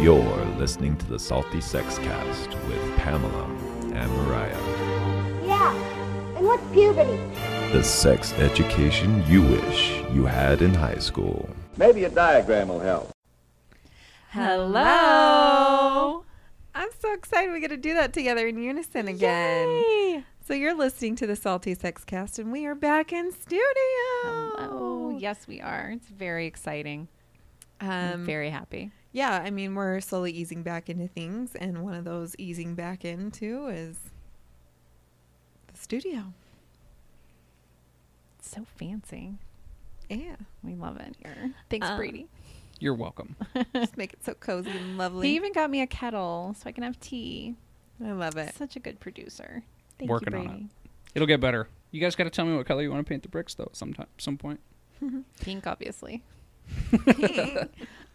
You're listening to the Salty Sex Cast with Pamela and Mariah. Yeah. And what's puberty? The sex education you wish you had in high school. Maybe a diagram will help. Hello. I'm so excited we get to do that together in unison again. So you're listening to the Salty Sex Cast, and we are back in studio. Hello. Yes, we are. It's very exciting. I'm Um, very happy. Yeah, I mean we're slowly easing back into things, and one of those easing back into is the studio. It's so fancy. Yeah, We love it here. Thanks, Um, Brady. You're welcome. just make it so cozy and lovely. He even got me a kettle so I can have tea. I love it. Such a good producer. Thank Working you, on it. It'll get better. You guys got to tell me what color you want to paint the bricks, though. Sometime, some point. Pink, obviously.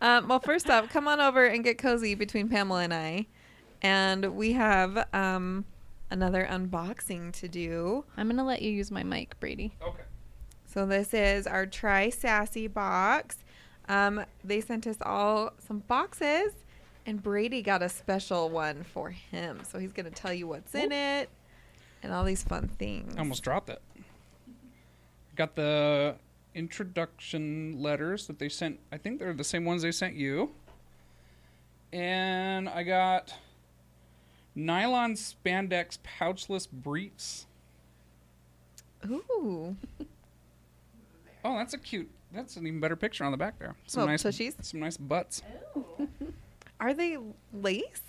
um, well, first off, come on over and get cozy between Pamela and I, and we have um, another unboxing to do. I'm gonna let you use my mic, Brady. Okay. So this is our Try Sassy box. Um, they sent us all some boxes, and Brady got a special one for him. So he's gonna tell you what's in it and all these fun things. I almost dropped it. Got the introduction letters that they sent. I think they're the same ones they sent you. And I got nylon spandex pouchless briefs. Ooh, Oh, that's a cute. That's an even better picture on the back there. Some Little nice tushies? Some nice butts. are they lace?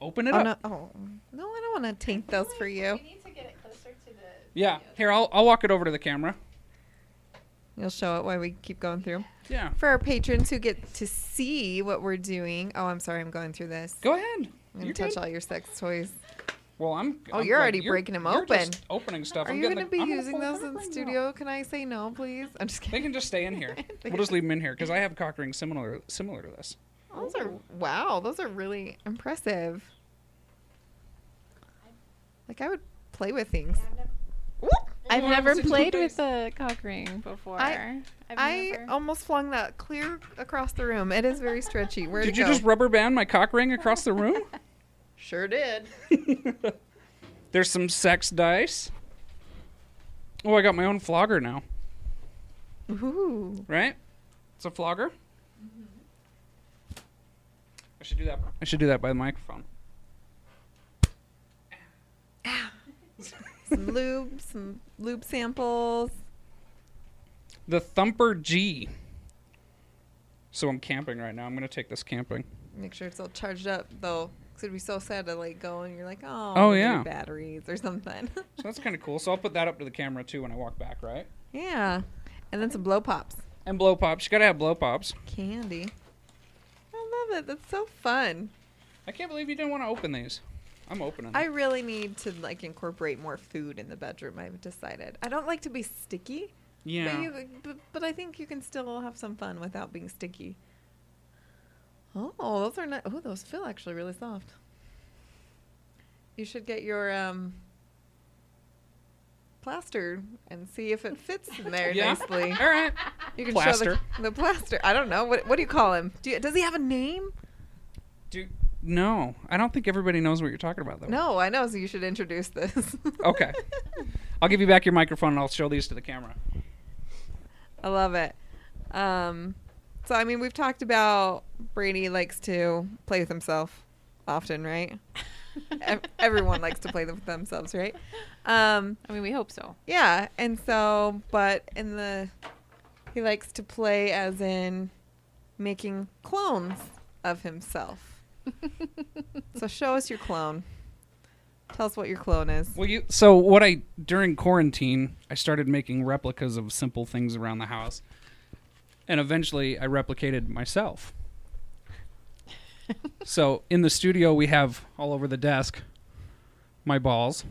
Open it Oh up. no! Oh no! I don't want to taint those for you. need to get it closer to the. Yeah. Here, I'll I'll walk it over to the camera. You'll show it while we keep going through. Yeah. For our patrons who get to see what we're doing. Oh, I'm sorry, I'm going through this. Go ahead. I'm gonna You're touch good. all your sex toys. Well, I'm. Oh, I'm you're like- already you're- breaking 'em you're open. just opening stuff. Are I'm you going to the- be I'm gonna using those in the ring studio? Can I say no, please? I'm just kidding. They can just stay in here. We'll just leave them in here because I have cock rings similar similar to this. Those are wow. Those are really impressive. Like I would play with things. I've never played with a cock ring before. I- I've I never- almost flung that clear across the room. It is very stretchy. Where Did you go? just rubber band my cock ring across the room? Sure did. There's some sex dice. Oh, I got my own flogger now. Ooh. Right? It's a flogger. Mm-hmm. I should do that. I should do that by the microphone. Some lube, some lube samples. The Thumper G. So I'm camping right now. I'm gonna take this camping. Make sure it's all charged up though. 'cause it'd be so sad to like go and you're like, oh, Oh, yeah. batteries or something. So that's kind of cool. So I'll put that up to the camera too when I walk back, right? yeah, and then some blow pops, And blow pops. You gotta have blow pops. candy. I love it. That's so fun. I can't believe you didn't want to open these. I'm opening. I really need to like incorporate more food in the bedroom. I've decided. I don't like to be sticky. yeah. But, you, but, but I think you can still have some fun without being sticky. Oh, those are not. Oh, those feel actually really soft. You should get your um plaster and see if it fits in there Yeah. nicely. All right. You can Plaster. show the, the plaster. I don't know. What what do you call him? Do you, does he have a name? Do no. I don't think everybody knows what you're talking about though. No, I know. So you should introduce this. Okay. I'll give you back your microphone and I'll show these to the camera. I love it. Um, so I mean, we've talked about Brady likes to play with himself often, right? Everyone likes to play with themselves, right? Um, I mean, we hope so. yeah, and so, but in the, he likes to play as in making clones of himself. so show us your clone. Tell us what your clone is. Well, you. So what I during quarantine, I started making replicas of simple things around the house, and eventually I replicated myself. so in the studio, we have all over the desk my balls,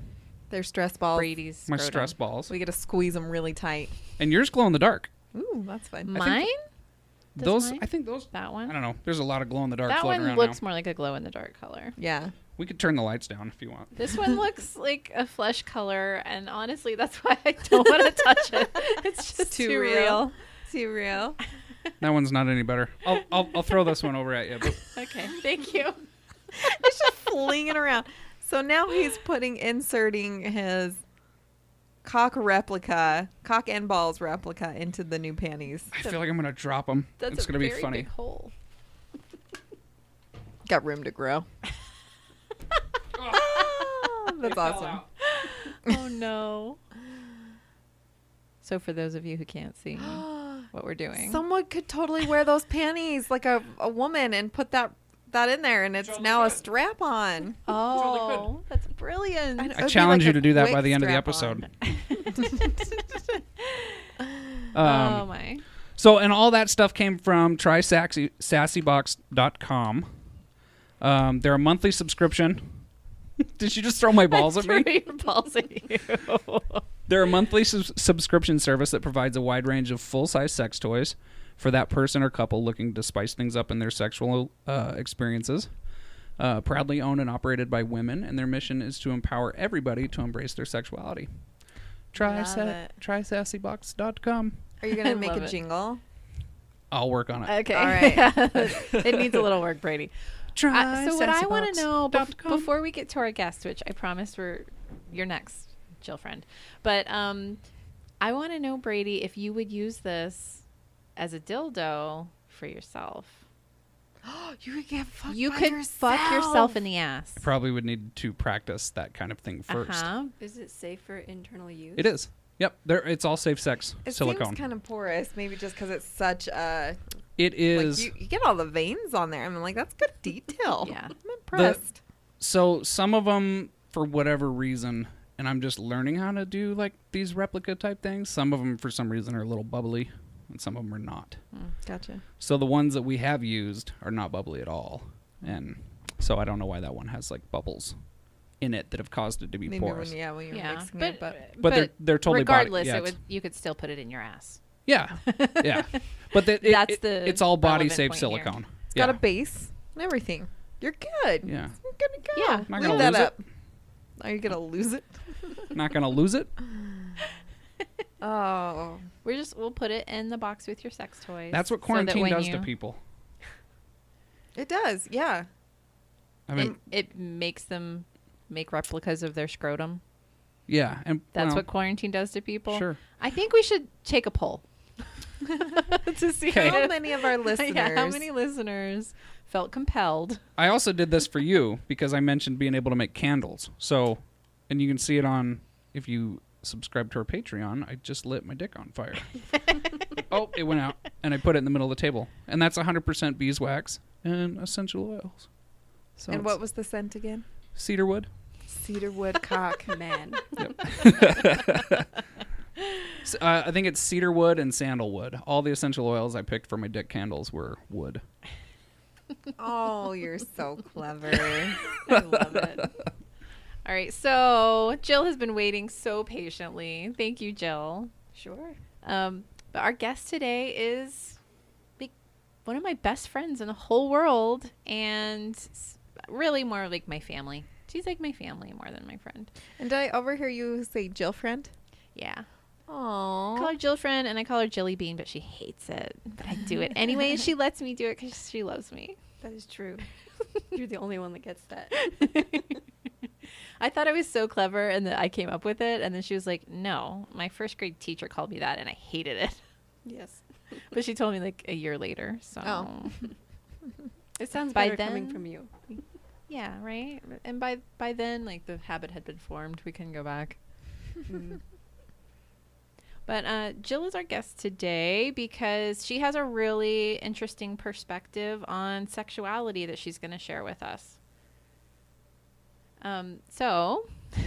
They're stress balls. Brady's my scrotum. stress balls, We get to squeeze them really tight. and yours glow in the dark. Ooh, that's fun. Mine? Does those, mine? I think those. That one? I don't know. There's a lot of glow in the dark That floating one around looks now. more like a glow in the dark color. Yeah. We could turn the lights down if you want. This one looks like a flesh color, and honestly, that's why I don't want to touch it. It's just Too too, real. real. Too real. That one's not any better. I'll, I'll, I'll throw this one over at you. But Okay, thank you. it's just flinging around. So now he's putting inserting his cock replica, cock and balls replica into the new panties. I feel like I'm gonna drop them. That's It's a gonna be funny. big hole. Got room to grow. That's awesome. Oh no. So for those of you who can't see what we're doing, Someone could totally wear those panties like a, a woman and put that that in there, and it's Totally now a strap on. oh, that's brilliant. And it I challenge like you to do that by the end of the strap-on. Episode. oh Um, my. so, and all that stuff came from trysassybox.com. Um, they're a monthly subscription. Did you just throw my balls at me? Your balls at you. They're a monthly subscription service that provides a wide range of full size sex toys for that person or couple looking to spice things up in their sexual uh, experiences. Uh, proudly owned and operated by women, and their mission is to empower everybody to embrace their sexuality. Try, Love sa- it. try sassybox.com. Are you gonna make a it. jingle? I'll work on it. Okay. All right. it needs a little work, Brady. Try Uh, so what I want to know bef- before we get to our guest, which I promise we're your next Jill friend, but um, I want to know Brady if you would use this as a dildo for yourself. You could get fucked you by could yourself. fuck yourself in the ass. I probably would need to practice that kind of thing 1st Uh-huh. Is it safe for internal use? It is. Yep. There. It's all safe sex It silicone. seems kind of porous, maybe just because it's such a It is. like you, you get all the veins on there. I'm like, that's good detail. Yeah. I'm impressed. so some of them for whatever reason and i'm just learning how to do like these replica type things some of them for some reason are a little bubbly and some of them are not mm, gotcha. so the ones that we have used are not bubbly at all and so i don't know why that one has like bubbles in it that have caused it to be Maybe porous when yeah when you're Yeah, mixing but it, but But they're- they're totally body- regardless. yeah, it would you could still put it in your ass. yeah yeah but the, it, That's it- the it's all body safe point here. silicone it's yeah. got a base and everything. You're good. yeah You're good to go. Yeah. Not gonna that lose it. up. Are you gonna lose it? not gonna lose it Oh, We're just we'll put it in the box with your sex toys. that's what so that quarantine does you- to people it does. Yeah. i mean it, it makes them make replicas of their scrotum. yeah and That's well, what quarantine does to people. sure I think we should take a poll to see Okay. How many of our listeners? Yeah, how many listeners felt compelled? I also did this for you because I mentioned being able to make candles. So, and you can see it on if you subscribe to our Patreon. I just lit my dick on fire. oh, it went out, and I put it in the middle of the table, and that's 100% beeswax and essential oils. So And what was the scent again? cedar wood? Cedarwood cock. Man. S- Uh, I think it's cedar wood and sandalwood. All the essential oils I picked for my dick candles were wood. oh, you're so clever. I love it. All right, so Jill has been waiting so patiently. Thank you, Jill. Sure. Um, but our guest today is like one of my best friends in the whole world, and really more like my family. She's like my family more than my friend. and did I overhear you say Jill friend? Yeah. I call her Jill friend, and I call her Jilly Bean, but she hates it. But I do it anyway, and she lets me do it because she loves me. That is true. You're the only one that gets that. I thought I was so clever, and that I came up with it, and then she was like, "No, my first grade teacher called me that, and I hated it." Yes. But she told me like a year later. So Oh. It sounds By better coming from you. yeah, right. And by by then, like the habit had been formed. We couldn't go back. Mm. But uh, Jill is our guest today because she has a really interesting perspective on sexuality that she's going to share with us. Um, so,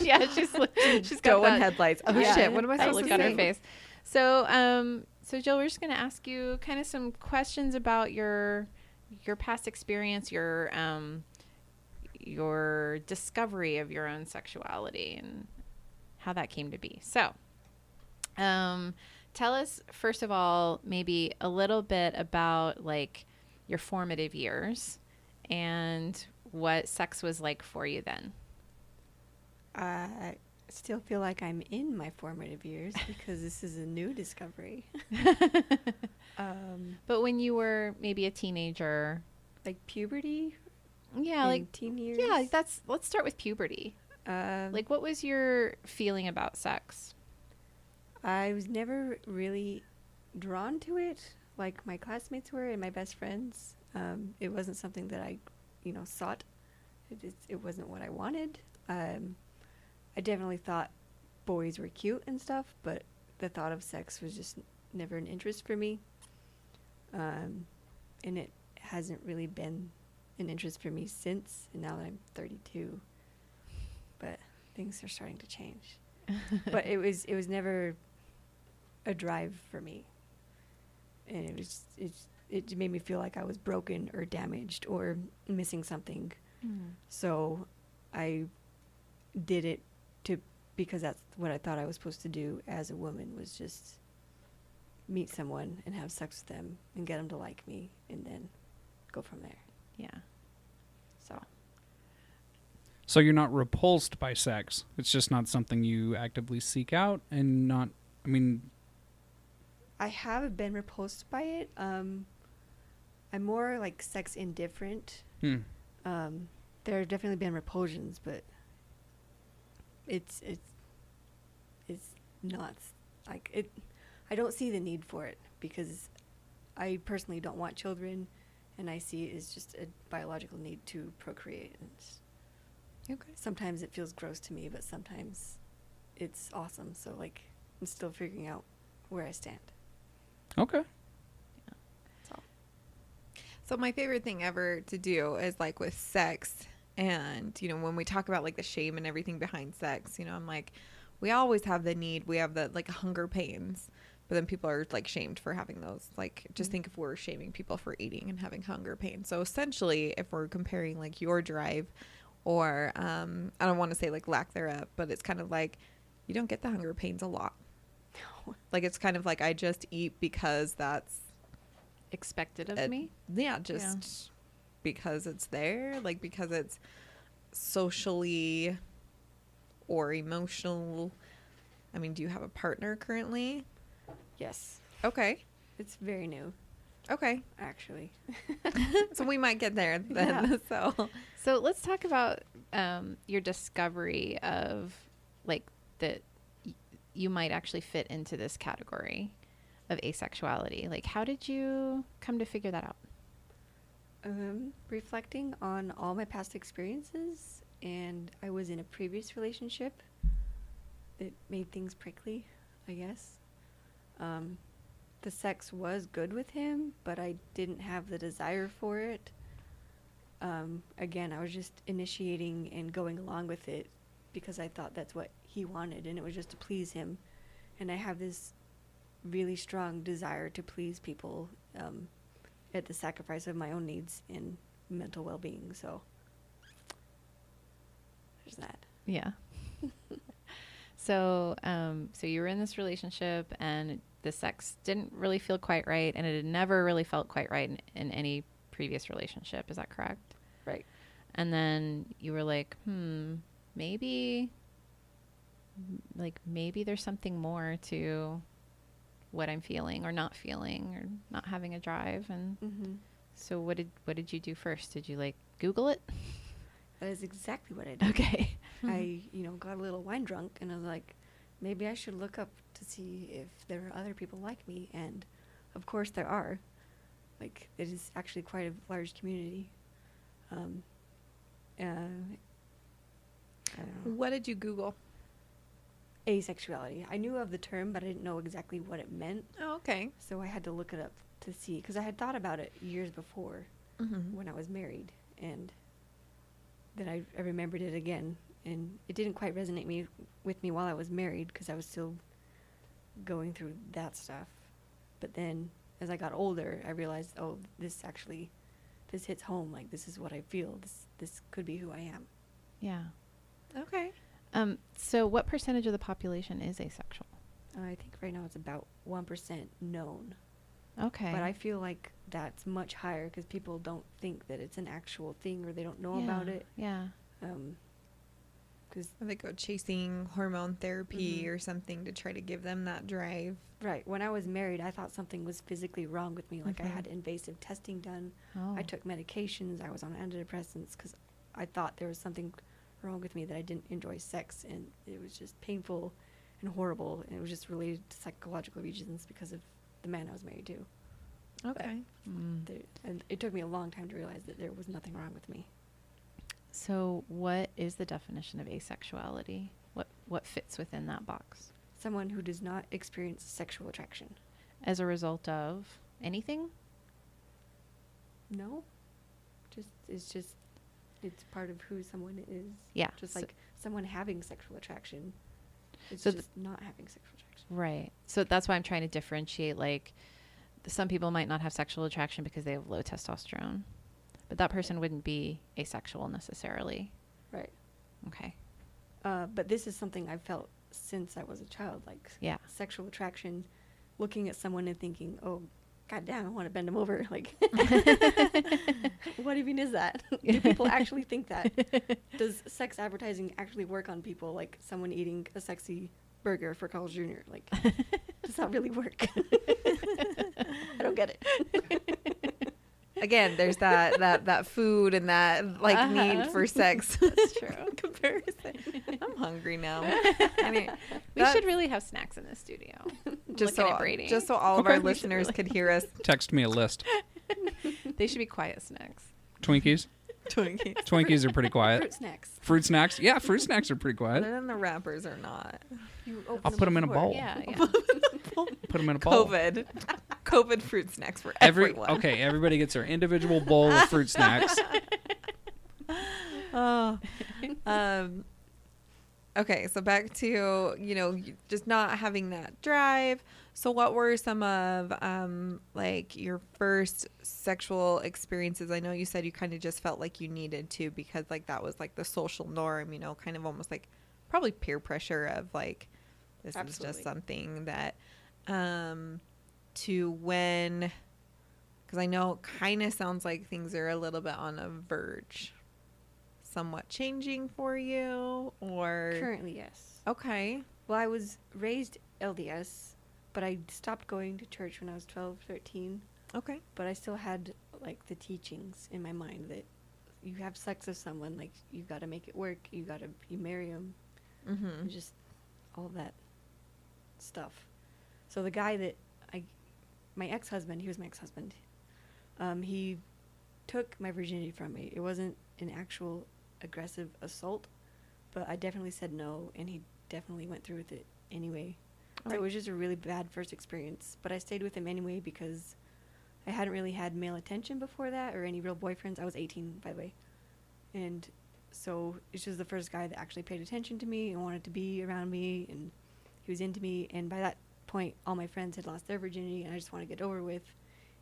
yeah, she's she's got Going that, headlights. Oh Yeah. shit! What am I supposed look to on say? her face. So, um, so Jill, we're just going to ask you kind of some questions about your your past experience, your um, your discovery of your own sexuality, and how that came to be. So, um, tell us first of all, maybe a little bit about like your formative years and what sex was like for you then. I still feel like I'm in my formative years because this is a new discovery. um, but when you were maybe a teenager, like puberty. yeah, like teen years. yeah, that's let's start with puberty. Um, Like, what was your feeling about sex? I was never really drawn to it like my classmates were and my best friends. Um, it wasn't something that I, you know, sought. It, just, it wasn't what I wanted. Um, I definitely thought boys were cute and stuff, but the thought of sex was just never an interest for me. Um, and it hasn't really been an interest for me since, and now that I'm 32. But things are starting to change. but it was it was never a drive for me, and it was it it made me feel like I was broken or damaged or missing something. So I did it to because that's what I thought I was supposed to do as a woman was just meet someone and have sex with them and get them to like me and then go from there. Yeah. So So you're not repulsed by sex. It's just not something you actively seek out and not I mean I have been repulsed by it. Um, I'm more like sex indifferent. hmm. Um, there have definitely been repulsions, but it's it's it's not like it. I don't see the need for it because I personally don't want children, and I see it as just a biological need to procreate. And Okay. sometimes it feels gross to me, but sometimes it's awesome. So like I'm still figuring out where I stand. Okay. So my favorite thing ever to do is like with sex and you know when we talk about like the shame and everything behind sex, you know, I'm like we always have the need, we have the like hunger pains, but then people are like shamed for having those. Like just think if we're shaming people for eating and having hunger pains. So essentially if we're comparing like your drive or um I don't want to say like lack thereof, but it's kind of like you don't get the hunger pains a lot. No. Like it's kind of like I just eat because that's expected of me. Yeah, just because it's there, like because it's socially or emotional. I mean, do you have a partner currently? Yes, Okay. it's very new Okay. actually. so we might get there then. So So let's talk about um, your discovery of like that y- you might actually fit into this category of asexuality. Like, how did you come to figure that out? Um, reflecting on all my past experiences, and I was in a previous relationship that made things prickly, I guess. Um, the sex was good with him, but I didn't have the desire for it. Um, again, I was just initiating and going along with it because I thought that's what he wanted, and it was just to please him. And I have this really strong desire to please people. Um, at the sacrifice of my own needs and mental well-being. So there's that. Yeah. so, um, so you were in this relationship, and the sex didn't really feel quite right, and it had never really felt quite right in, in any previous relationship. Is that correct? Right. And then you were like, hmm, maybe, like maybe there's something more to what I'm feeling or not feeling or not having a drive. And Mm-hmm. so, what did what did you do first? Did you like Google it? That is exactly what I did. Okay. I, you know, got a little wine drunk and I was like, maybe I should look up to see if there are other people like me. And of course there are. Like, it is actually quite a large community. Um, uh, I don't know. what did you Google? Asexuality. I knew of the term, but I didn't know exactly what it meant. Oh, okay. So I had to look it up to see because I had thought about it years before Mm-hmm. when I was married, and then I, I remembered it again, and it didn't quite resonate me with me while I was married because I was still going through that stuff. But then as I got older, I realized, oh, this actually, this hits home. Like this is what I feel. This this could be who I am. Yeah. Okay. Um, so, what percentage of the population is asexual? Uh, I think right now it's about one percent known. Okay. But I feel like that's much higher because people don't think that it's an actual thing or they don't know about it. Yeah. Because Or they go chasing hormone therapy Mhm. or something to try to give them that drive. right when I was married, I thought something was physically wrong with me. Like I Mhm. had invasive testing done. Oh. I took medications. I was on antidepressants because I thought there was something wrong with me that I didn't enjoy sex, and it was just painful and horrible. And it was just related to psychological reasons because of the man I was married to. Okay. Mm. There, and it took me a long time to realize that there was nothing wrong with me. So, what is the definition of asexuality? What what fits within that box? Someone who does not experience sexual attraction. As a result of anything? No, just it's just it's part of who someone is. Yeah, just so- like someone having sexual attraction. It's So th- just not having sexual attraction. Right. So that's why I'm trying to differentiate. Like, some people might not have sexual attraction because they have low testosterone, but that person wouldn't be asexual necessarily. Right. Okay. Uh, but this is something I've felt since I was a child, like Yeah. sexual attraction, looking at someone and thinking, "Oh, goddamn, I want to bend him over." Like, what even is that? Do people actually think that? Does sex advertising actually work on people? Like someone eating a sexy burger for Carl's Jr. Like, does that really work? I don't get it. Again, there's that that that food and that like need Uh-huh. for sex. That's true. comparison. I'm hungry now. I mean, We that- should really have snacks in the studio. just looking so just so all of our We listeners really- could hear us. Text me a list. they should be quiet snacks. Twinkies. Twinkies. Twinkies are pretty quiet. Fruit snacks. Fruit snacks. Yeah, fruit snacks are pretty quiet. And then the wrappers are not. You open I'll put them in a bowl. Yeah, yeah. Put them in a bowl. COVID. COVID fruit snacks for Every everyone. okay, everybody gets their individual bowl of fruit snacks. Oh. um, okay, so back to you know just not having that drive. So, what were some of um, like your first sexual experiences? I know you said you kind of just felt like you needed to because like that was like the social norm. You know, kind of almost like probably peer pressure of like this is just something that um to when because I know it kind of sounds like things are a little bit on a verge, somewhat changing for you, or Currently, yes. okay, Well, I was raised LDS, but I stopped going to church when I was 12, 13. okay, But I still had like the teachings in my mind that you have sex with someone, like you got to make it work. You got to you marry them, mm-hmm. just all that stuff. So the guy that My ex-husband, he was my ex-husband. Um, he took my virginity from me. It wasn't an actual aggressive assault, but I definitely said no, and he definitely went through with it anyway. So it was just a really bad first experience. But I stayed with him anyway because I hadn't really had male attention before that or any real boyfriends. I was 18, by the way. And so it's just the first guy that actually paid attention to me and wanted to be around me and he was into me. And by that point, all my friends had lost their virginity and I just want to get over with,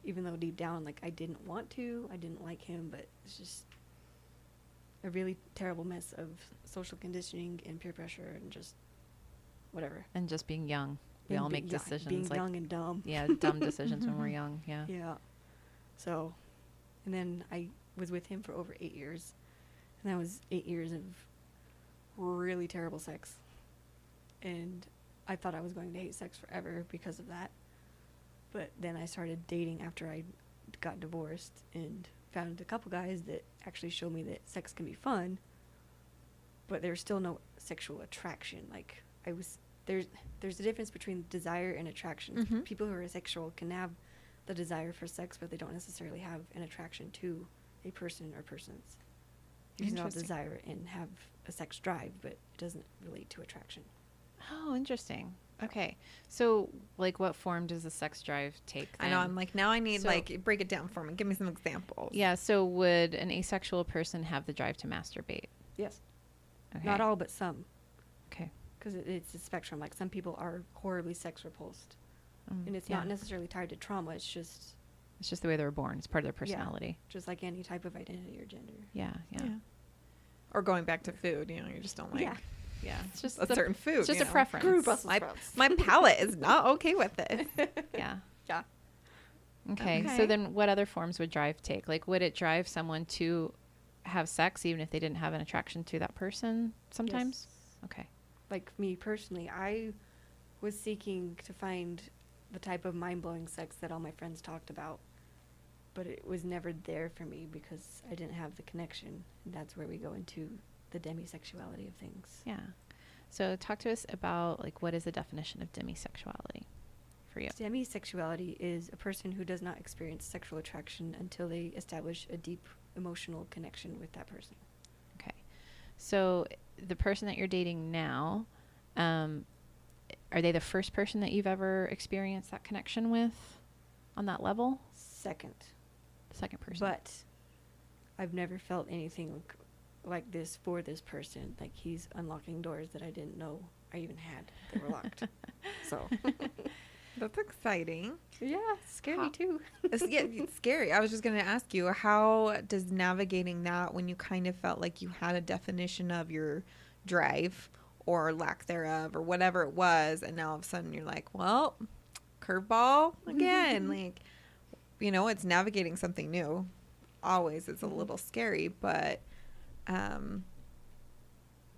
even though deep down, like, I didn't want to. I didn't like him, but it's just a really terrible mess of social conditioning and peer pressure and just whatever. And just being young. We And all make decisions Being like young and dumb. yeah, dumb decisions when we're young. Yeah. Yeah. So, and then I was with him for over eight years. And that was eight years of really terrible sex. And I thought I was going to hate sex forever because of that. But then I started dating after I got divorced and found a couple guys that actually showed me that sex can be fun, but there's still no sexual attraction. Like I was there's there's a difference between desire and attraction. Mhm. People who are sexual can have the desire for sex, but they don't necessarily have an attraction to a person or persons. You can all desire and have a sex drive, but it doesn't relate to attraction. Oh, interesting. Okay. So, like, what form does the sex drive take? I know. I'm like now I need So- like break it down for me. Give me some examples. Yeah. So, would an asexual person have the drive to masturbate? Yes. Okay. Not all, but some. Okay. Because it, it's a spectrum. Like some people are horribly sex repulsed. Um, And it's yeah. not necessarily tied to trauma. It's just It's just the way they were born. It's part of their personality. Yeah. personality. just like any type of identity or gender. Yeah. Yeah. Yeah. Or going back to food, you know, you just don't like Yeah. Yeah. It's just a the- certain food. It's just you a know. preference. Screw Brussels My sprouts. my palate is not okay with it. Yeah. Yeah. Okay. Okay. So then, what other forms would drive take? Like, would it drive someone to have sex even if they didn't have an attraction to that person sometimes? Okay. Like me personally, I was seeking to find the type of mind blowing sex that all my friends talked about, but it was never there for me because I didn't have the connection. And that's where we go into the demisexuality of things. Yeah. So talk to us about like what is the definition of demisexuality for you? Demisexuality is a person who does not experience sexual attraction until they establish a deep emotional connection with that person. Okay. So the person that you're dating now, um, are they the first person that you've ever experienced that connection with on that level? Second, The second person. but I've never felt anything like, this for this person. Like he's unlocking doors that I didn't know I even had. They were locked. so That's exciting. yeah, scary How- too. it's, yeah, it's scary. I was just going to ask you, how does navigating that when you kind of felt like you had a definition of your drive or lack thereof or whatever it was, and now all of a sudden you're like, well, curveball again. like, you know, it's navigating something new. Always is a little scary, but um,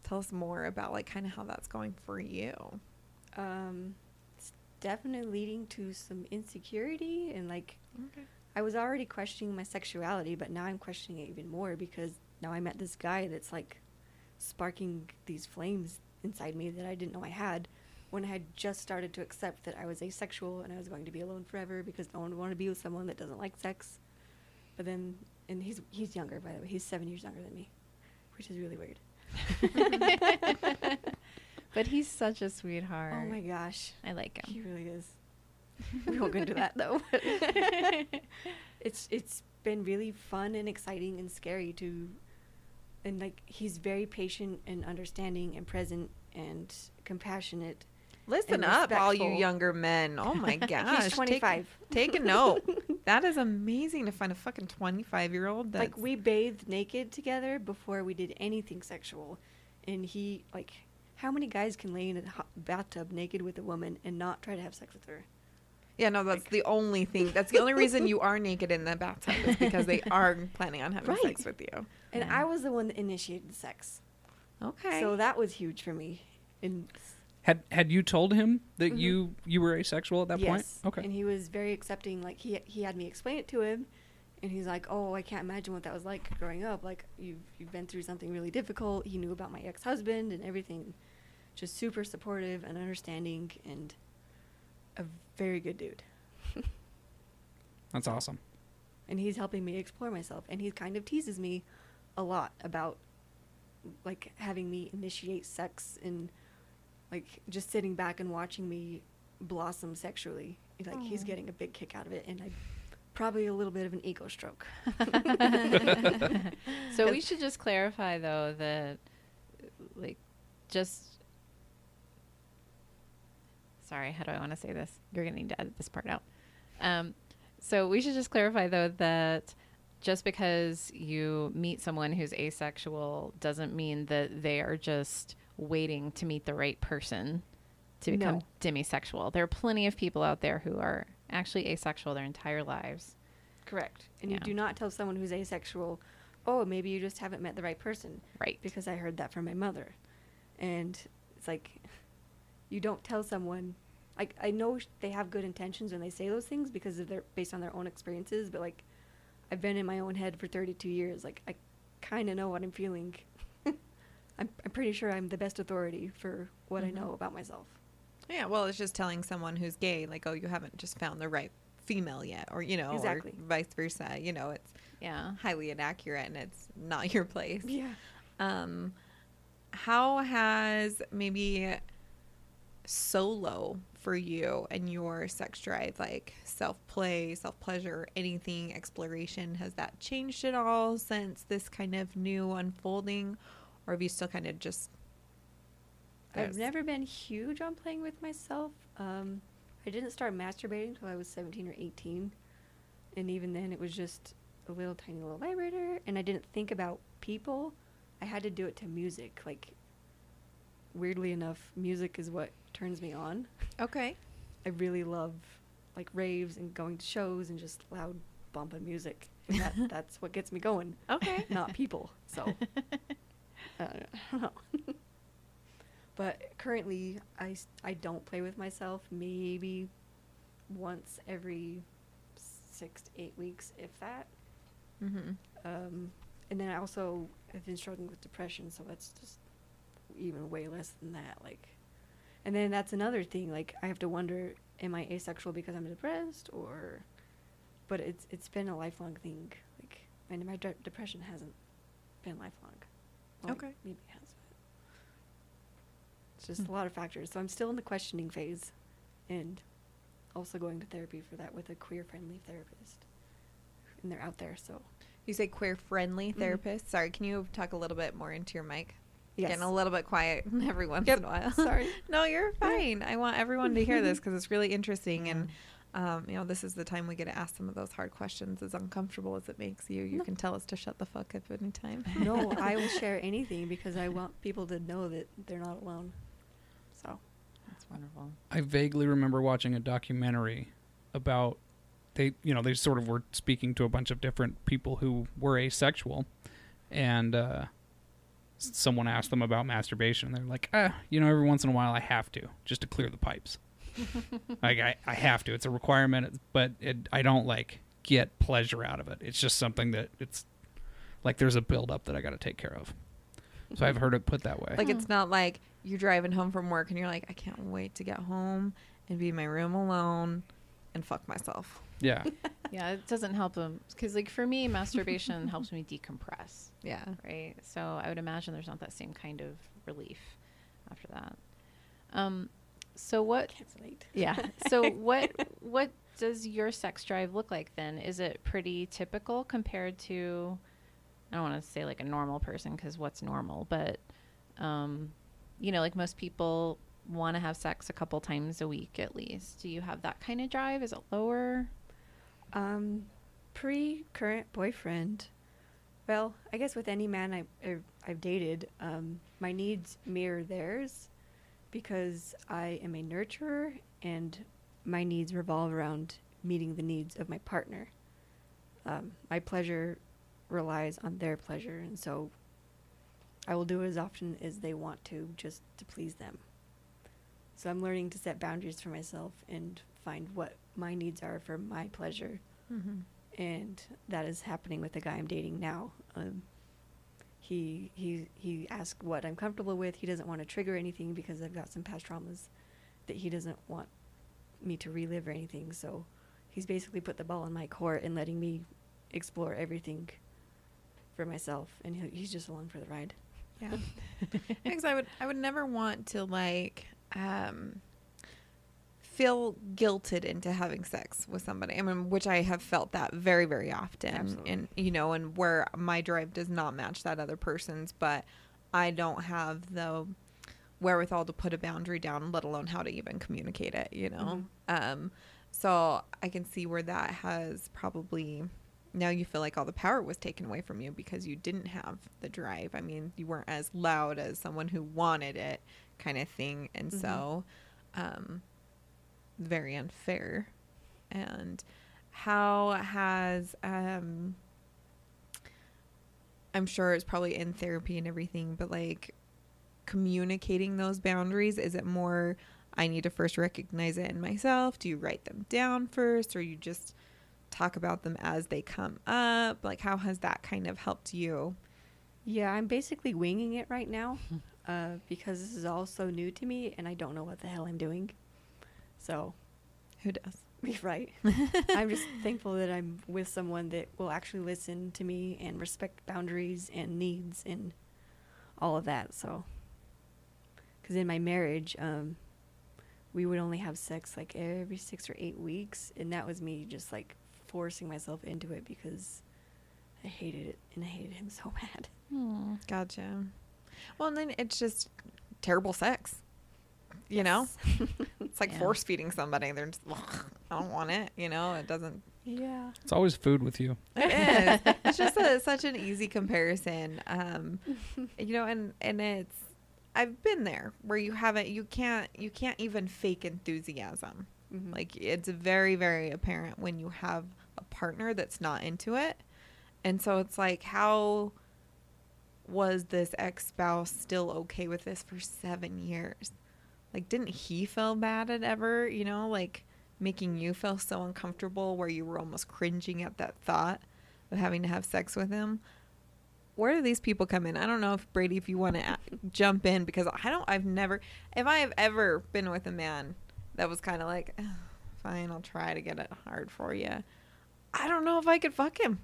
tell us more about like kind of how that's going for you. Um, it's definitely leading to some insecurity and like Okay. I was already questioning my sexuality, but now I'm questioning it even more because now I met this guy that's like sparking these flames inside me that I didn't know I had when I had just started to accept that I was asexual and I was going to be alone forever because no one would want to be with someone that doesn't like sex. But then, and he's he's younger by the way. He's seven years younger than me, which is really weird. but he's such a sweetheart. Oh my gosh, I like him. he really is. we won't go into that though. it's it's been really fun and exciting and scary to and like he's very patient and understanding and present and compassionate Listen and up, all you younger men. Oh my gosh. he's Take- 25 Take, a note. That is amazing to find a fucking 25 year old that's like we bathed naked together before we did anything sexual and he like how many guys can lay in a hot bathtub naked with a woman and not try to have sex with her Yeah, no, that's the only thing. That's the only reason you are naked in the bathtub is because they are planning on having Right. sex with you. and Yeah. i was the one that initiated the sex Okay. so that was huge for me and Had had you told him that Mhm. you you were asexual at that yes. point? Okay. And he was very accepting. Like he he had me explain it to him, and he's like, "Oh, I can't imagine what that was like growing up. Like you've you've been through something really difficult." He knew about my ex husband and everything, just super supportive and understanding, and a very good dude. That's awesome. And he's helping me explore myself, and he kind of teases me a lot about like having me initiate sex and like just sitting back and watching me blossom sexually. Like he's getting a big kick out of it, and I probably a little bit of an ego stroke. so we should just clarify though that like just sorry how do i want to say this you're gonna need to edit this part out um, so we should just clarify though that just because you meet someone who's asexual doesn't mean that they are just waiting to meet the right person to become No. demisexual there are plenty of people out there who are actually asexual their entire lives Correct. And you do not tell someone who's asexual, "Oh, maybe you just haven't met the right person," right because I heard that from my mother, and it's like you don't tell someone. Like I know they have good intentions when they say those things because of their based on their own experiences, but like I've been in my own head for 32 years. Like I kind of know what I'm feeling. I'm I'm pretty sure I'm the best authority for what Mhm. I know about myself. yeah, well, it's just telling someone who's gay, like, oh, you haven't just found the right female yet, or, you know, Exactly. or vice versa. You know, it's yeah highly inaccurate and it's not your place. Yeah. Um, how has maybe solo for you and your sex drive, like self play, self pleasure, anything, exploration, has that changed at all since this kind of new unfolding? Or have you still kind of just. I've never been huge on playing with myself. Um, I didn't start masturbating until I was 17 or 18. And even then, it was just a little tiny little vibrator. And I didn't think about people. I had to do it to music. Like, weirdly enough, music is what turns me on. Okay. I really love, like, raves and going to shows and just loud bumping music. that, that's what gets me going. Okay. not people. So I don't know. but currently, I, I don't play with myself. Maybe once every six to eight weeks, if that. Mm-hmm. Um, and then I also have been struggling with depression, so that's just even way less than that. Like, and then that's another thing. Like, I have to wonder, am I asexual because I'm depressed, or? But it's it's been a lifelong thing. Like, and my de- depression hasn't been lifelong. Well, Okay. maybe it has. But it's just a lot of factors. So I'm still in the questioning phase, and also going to therapy for that with a queer-friendly therapist. And they're out there, so You say queer friendly Mhm. therapist. Sorry, can you talk a little bit more into your mic? yes. Getting a little bit quiet every once Yep, in a while. sorry. no, you're fine. I want everyone to hear this because it's really interesting, and um, you know, this is the time we get to ask some of those hard questions. As uncomfortable as it makes you, you No. can tell us to shut the fuck up anytime. no, I will share anything because I want people to know that they're not alone. So, That's wonderful. I vaguely remember watching a documentary about they, you know, they sort of were speaking to a bunch of different people who were asexual, and uh, someone asked them about masturbation. and They're like, ah, you know, every once in a while I have to just to clear the pipes. like I, I have to. It's a requirement, but it, I don't like get pleasure out of it. It's just something that it's like there's a buildup that I got to take care of. So I've heard it put that way. Like it's not like you're driving home from work and you're like, I can't wait to get home and be in my room alone and fuck myself. yeah. Yeah, it doesn't help them because, like, for me, masturbation helps me decompress, Yeah. right? So I would imagine there's not that same kind of relief after that. Um, so what? Yeah. So what? What does your sex drive look like then? Is it pretty typical compared to? I don't want to say like a normal person because what's normal, but um, you know, like most people want to have sex a couple times a week at least. Do you have that kind of drive? Is it lower? Um, pre current boyfriend. Well, I guess with any man I, I've, I've dated, um, my needs mirror theirs because I am a nurturer and my needs revolve around meeting the needs of my partner. Um, my pleasure relies on their pleasure, and so I will do it as often as they want to just to please them. So I'm learning to set boundaries for myself and find what my needs are for my pleasure. Mm-hmm. And that is happening with the guy I'm dating now. Um, he he he asks what I'm comfortable with. He doesn't want to trigger anything because I've got some past traumas that he doesn't want me to relive or anything. So he's basically put the ball in my court and letting me explore everything for myself. And he, he's just along for the ride. Yeah. because I would I would never want to like um feel guilted into having sex with somebody. I mean, which I have felt that very, very often. Absolutely. And you know, and where my drive does not match that other person's, but I don't have the wherewithal to put a boundary down, let alone how to even communicate it, you know? Um so I can see where that has probably now you feel like all the power was taken away from you because you didn't have the drive. I mean, you weren't as loud as someone who wanted it, kind of thing. And so, um, very unfair. And how has, um, I'm sure it's probably in therapy and everything, but like communicating those boundaries, is it more, I need to first recognize it in myself? Do you write them down first or you just talk about them as they come up? Like, how has that kind of helped you? Yeah, I'm basically winging it right now uh, because this is all so new to me and I don't know what the hell I'm doing. So, Who does? right. I'm just thankful that I'm with someone that will actually listen to me and respect boundaries and needs and all of that. So, because in my marriage, um, we would only have sex like every six or eight weeks, and that was me just like forcing myself into it because I hated it and I hated him so bad. Gotcha. Well, and then it's just terrible sex. You know, it's like Yeah. force feeding somebody. They're just, "Ugh, I don't want it. You know, it doesn't. Yeah. It's always food with you. It is. it's just a, such an easy comparison. Um, you know, and and it's. I've been there where you haven't. You can't. You can't even fake enthusiasm. Mhm. Like it's very very apparent when you have a partner that's not into it. And so it's like, how was this ex spouse still okay with this for seven years? Like, didn't he feel bad at ever, you know, like making you feel so uncomfortable where you were almost cringing at that thought of having to have sex with him? Where do these people come in? I don't know if Brady, if you want to jump in, because I don't, I've never, if I have ever been with a man that was kind of like, "Ugh, fine, I'll try to get it hard for you. I don't know if I could fuck him.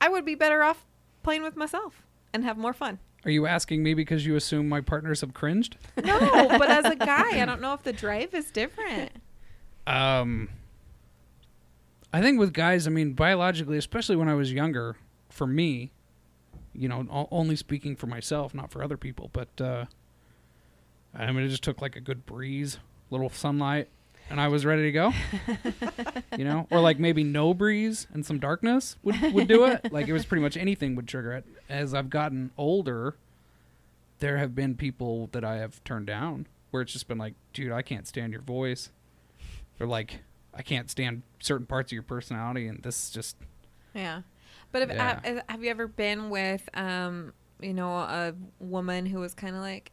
I would be better off playing with myself and have more fun. Are you asking me because you assume my partners have cringed? No, but as a guy, I don't know if the drive is different. Um, I think with guys, I mean, biologically, especially when I was younger, for me, you know, only speaking for myself, not for other people, but uh, I mean, it just took like a good breeze, a little sunlight, and I was ready to go. you know, or like maybe no breeze and some darkness would would do it. Like it was pretty much anything would trigger it. As I've gotten older, there have been people that I have turned down where it's just been like, dude, I can't stand your voice or like I can't stand certain parts of your personality, and this is just Yeah. But if, Yeah. have, have you ever been with, um, you know, a woman who was kind of like,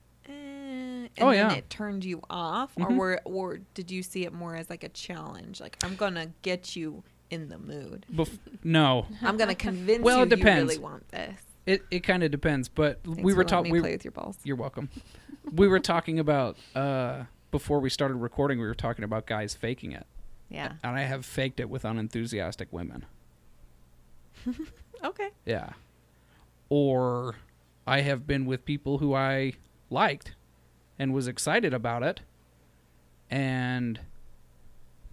and Oh, then yeah. it turned you off, Mhm. or were, or did you see it more as like a challenge? Like I'm gonna get you in the mood. bef- no. I'm gonna convince Well, you it depends. you really want this. It it kind of depends, but Thanks we were talking. We, play with your balls. you're welcome. we were talking about uh, before we started recording. We were talking about guys faking it, Yeah. and I have faked it with unenthusiastic women. Okay. Yeah. Or I have been with people who I liked and was excited about it and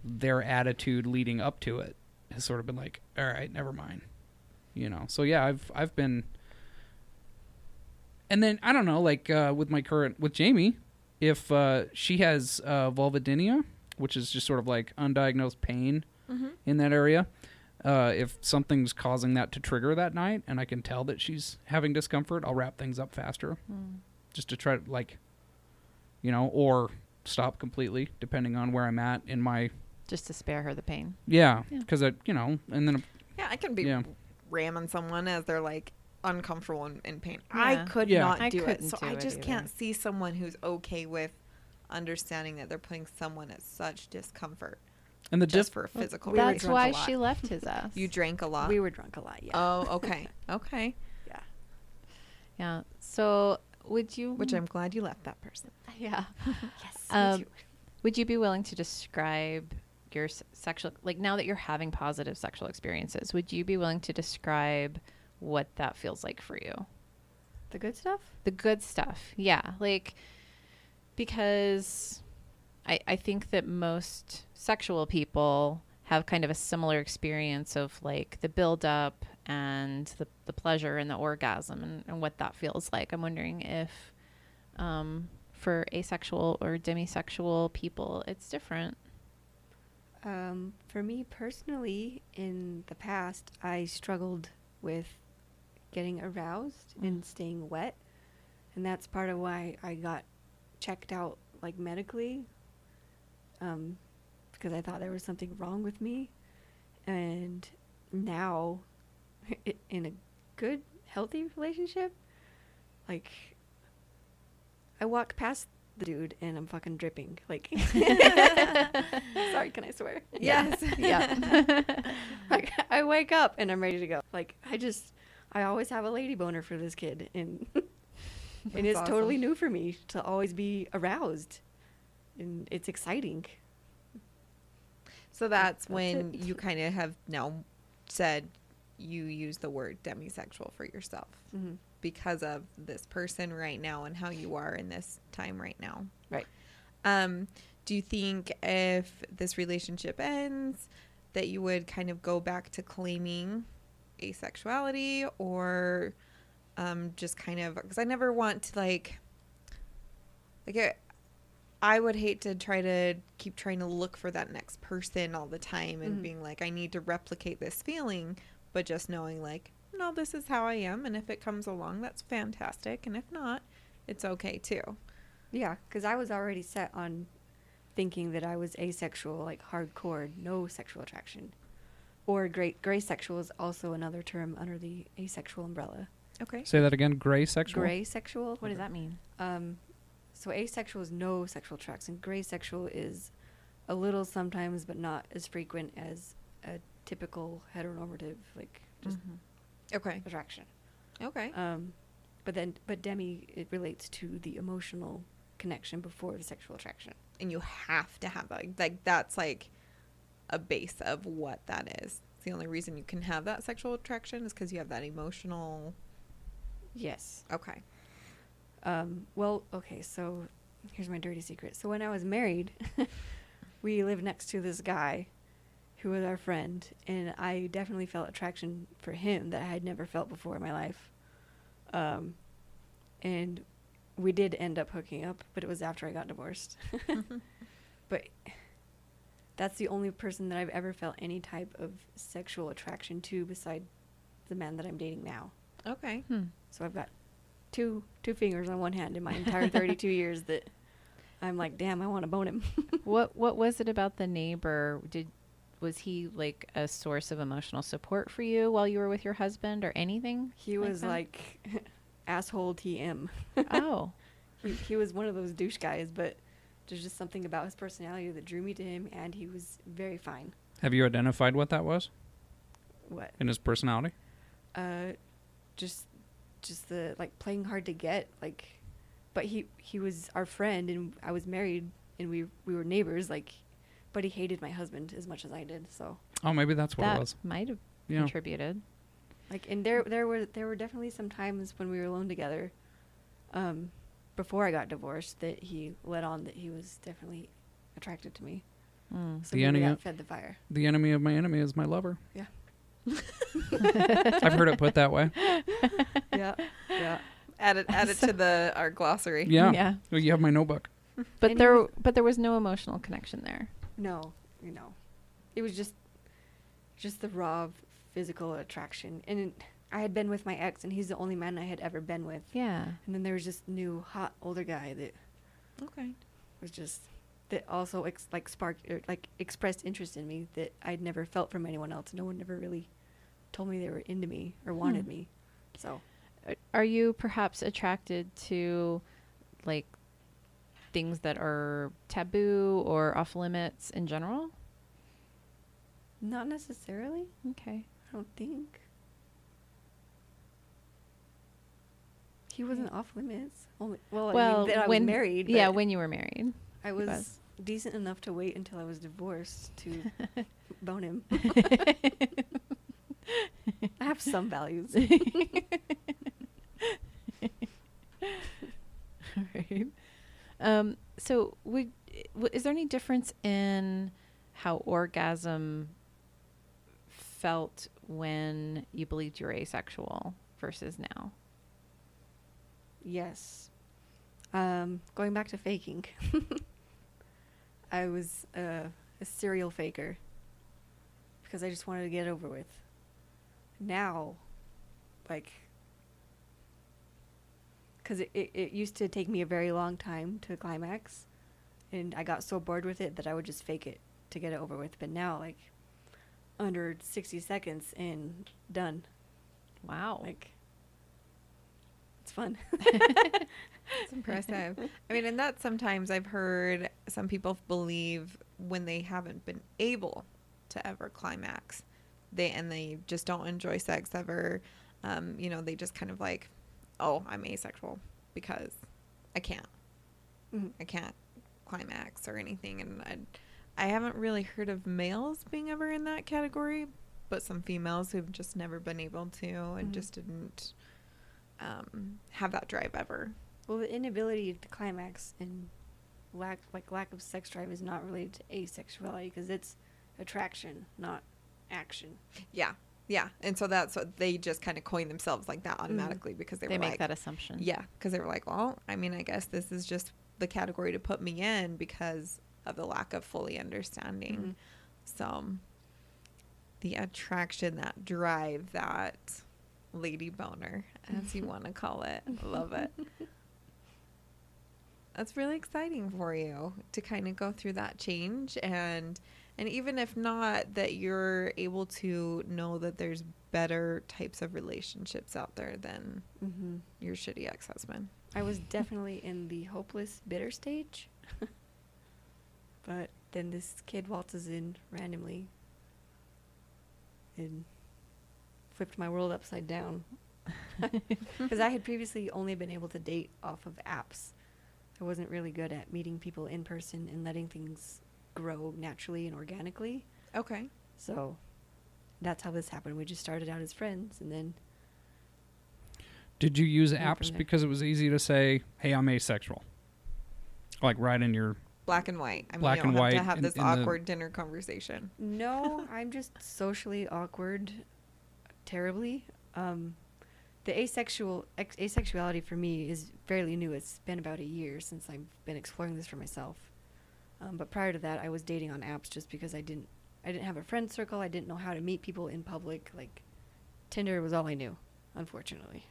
their attitude leading up to it has sort of been like, all right, never mind. You know. So yeah, I've I've been and then I don't know, like uh, with my current with Jamie, if uh, she has uh, vulvodynia, which is just sort of like undiagnosed pain in that area, uh, if something's causing that to trigger that night, and I can tell that she's having discomfort, I'll wrap things up faster, just to try to like, you know, or stop completely, depending on where I'm at in my Just to spare her the pain. yeah, Yeah. because I you know, and then Yeah, I can be Yeah. ramming someone as they're like uncomfortable and in pain. Yeah. I could Yeah. not I do it. So do I just either. can't see someone who's okay with understanding that they're putting someone at such discomfort and the just diff- for a physical we were reason. That's drunk a why lot. she left his ass. You drank a lot. We were drunk a lot, yeah. Oh, okay. Okay. yeah. yeah. So would you? Which I'm glad you left that person. yeah. Yes. Um. Would you be willing to describe your s- sexual like now that you're having positive sexual experiences? Would you be willing to describe what that feels like for you? The good stuff? the good stuff yeah like because I, I think that most sexual people have kind of a similar experience of like the build up and the, the pleasure and the orgasm and, and what that feels like. I'm wondering if um, for asexual or demisexual people it's different. Um, for me personally, in the past, I struggled with getting aroused and staying wet, and that's part of why I got checked out like medically, um, because I thought there was something wrong with me, and now, in a good, healthy relationship, like I walk past the dude and I'm fucking dripping. Like, sorry, can I swear? Yes. yeah like I wake up and I'm ready to go. Like I just, I always have a lady boner for this kid, and and it's awesome. totally new for me to always be aroused, and it's exciting. So that's That's when it. you kind of have now said you use the word demisexual for yourself Mhm. because of this person right now and how you are in this time right now. Right. Um, do you think if this relationship ends, that you would kind of go back to claiming asexuality or um, just kind of because I never want to like like I, I would hate to try to keep trying to look for that next person all the time and Mhm. being like I need to replicate this feeling, but just knowing like no, this is how I am, and if it comes along, that's fantastic, and if not, it's okay too. Yeah, because I was already set on thinking that I was asexual, like hardcore, no sexual attraction. or gray gray sexual is also another term under the asexual umbrella. Okay. Say that again. Gray sexual. Gray sexual. What does that mean? Um, so asexual is no sexual attraction. Gray sexual is a little sometimes, but not as frequent as a typical heteronormative like just Okay. attraction. Okay. Um, but then, but demi it relates to the emotional connection before the sexual attraction. and you have to have that. Like that's like a base of what that is. It's the only reason you can have that sexual attraction is because you have that emotional. Yes. Okay. Um, well, okay, so here's my dirty secret. So when I was married, we lived next to this guy who was our friend, and I definitely felt attraction for him that I had never felt before in my life. Um, and we did end up hooking up, but it was after I got divorced. but that's the only person that I've ever felt any type of sexual attraction to beside the man that I'm dating now. Okay. Hmm. So I've got two two fingers on one hand in my entire 32 years that I'm like, damn, I want to bone him. what What was it about the neighbor? Did was he like a source of emotional support for you while you were with your husband, or anything? he like was that? like asshole TM. oh, He, he was one of those douche guys, but there's just something about his personality that drew me to him, and he was very fine. Have you identified what that was What? in his personality? Uh, just just the like playing hard to get, like. But he he was our friend, and I was married, and we we were neighbors, like. But he hated my husband as much as I did, so. Oh, maybe that's what that it was. might have Yeah. contributed. Like, and there, there were, there were definitely some times when we were alone together, um, before I got divorced, that he let on that he was definitely attracted to me. Mm. So The enemy- that fed the fire. The enemy of my enemy is my lover. Yeah. I've heard it put that way. yeah, yeah. Add it. Add it to the our glossary. Yeah. Yeah. Well, you have my notebook. But And there, was- but there was no emotional connection there. No, you know, it was just, just the raw physical attraction. And it, I had been with my ex, and he's the only man I had ever been with. Yeah. And then there was this new hot older guy that Okay. was just that also ex- like sparked or like expressed interest in me that I'd never felt from anyone else. No one ever really told me they were into me or wanted hmm. me. So Are you perhaps attracted to like things that are taboo or off limits in general? not necessarily. Okay. I don't think he wasn't off limits. Only well, I mean, that I when was married. yeah, when you were married. I was, was. decent enough to wait until I was divorced to bone him. I have some values. right. Um, so, would w- is there any difference in how orgasm felt when you believed you were asexual versus now? Yes. Um, going back to faking, I was uh, a serial faker because I just wanted to get over with. Now, like, because it, it, it used to take me a very long time to climax, and I got so bored with it that I would just fake it to get it over with. But now, like, under 60 seconds and done. Wow. Like, it's fun. It's impressive. I mean, and that sometimes I've heard some people believe when they haven't been able to ever climax, they and they just don't enjoy sex ever. Um, you know, they just kind of like, oh, I'm asexual because I can't, Mhm. I can't climax or anything. And I, I haven't really heard of males being ever in that category, but some females who've just never been able to and Mhm. just didn't um, have that drive ever. Well, the inability to climax and lack like lack of sex drive is not related to asexuality because it's attraction, not action. Yeah, yeah, and so that's what they just kind of coined themselves like that mm. automatically because they, they were make like, that assumption. yeah, because they were like, well, I mean, I guess this is just the category to put me in because of the lack of fully understanding. Mm-hmm. So, the attraction, that drive, that lady boner, as you want to call it, love it. That's really exciting for you to kind of go through that change and And even if not, that you're able to know that there's better types of relationships out there than hmm your shitty ex husband. I was definitely in the hopeless, bitter stage. but then this kid waltzes in randomly and flipped my world upside down. Because I had previously only been able to date off of apps. I wasn't really good at meeting people in person and letting things grow naturally and organically. Okay. So that's how this happened. We just started out as friends and then Did you use apps because it was easy to say, "Hey, I'm asexual," like right in your Black and white. I mean, Black you don't and have white to have in- this in the- awkward dinner conversation. No, I'm just socially awkward terribly. Um, the asexual ex- asexuality for me is fairly new. It's been about a year since I've been exploring this for myself. Um, but prior to that, I was dating on apps just because I didn't I didn't have a friend circle. I didn't know how to meet people in public. Like Tinder was all I knew, unfortunately.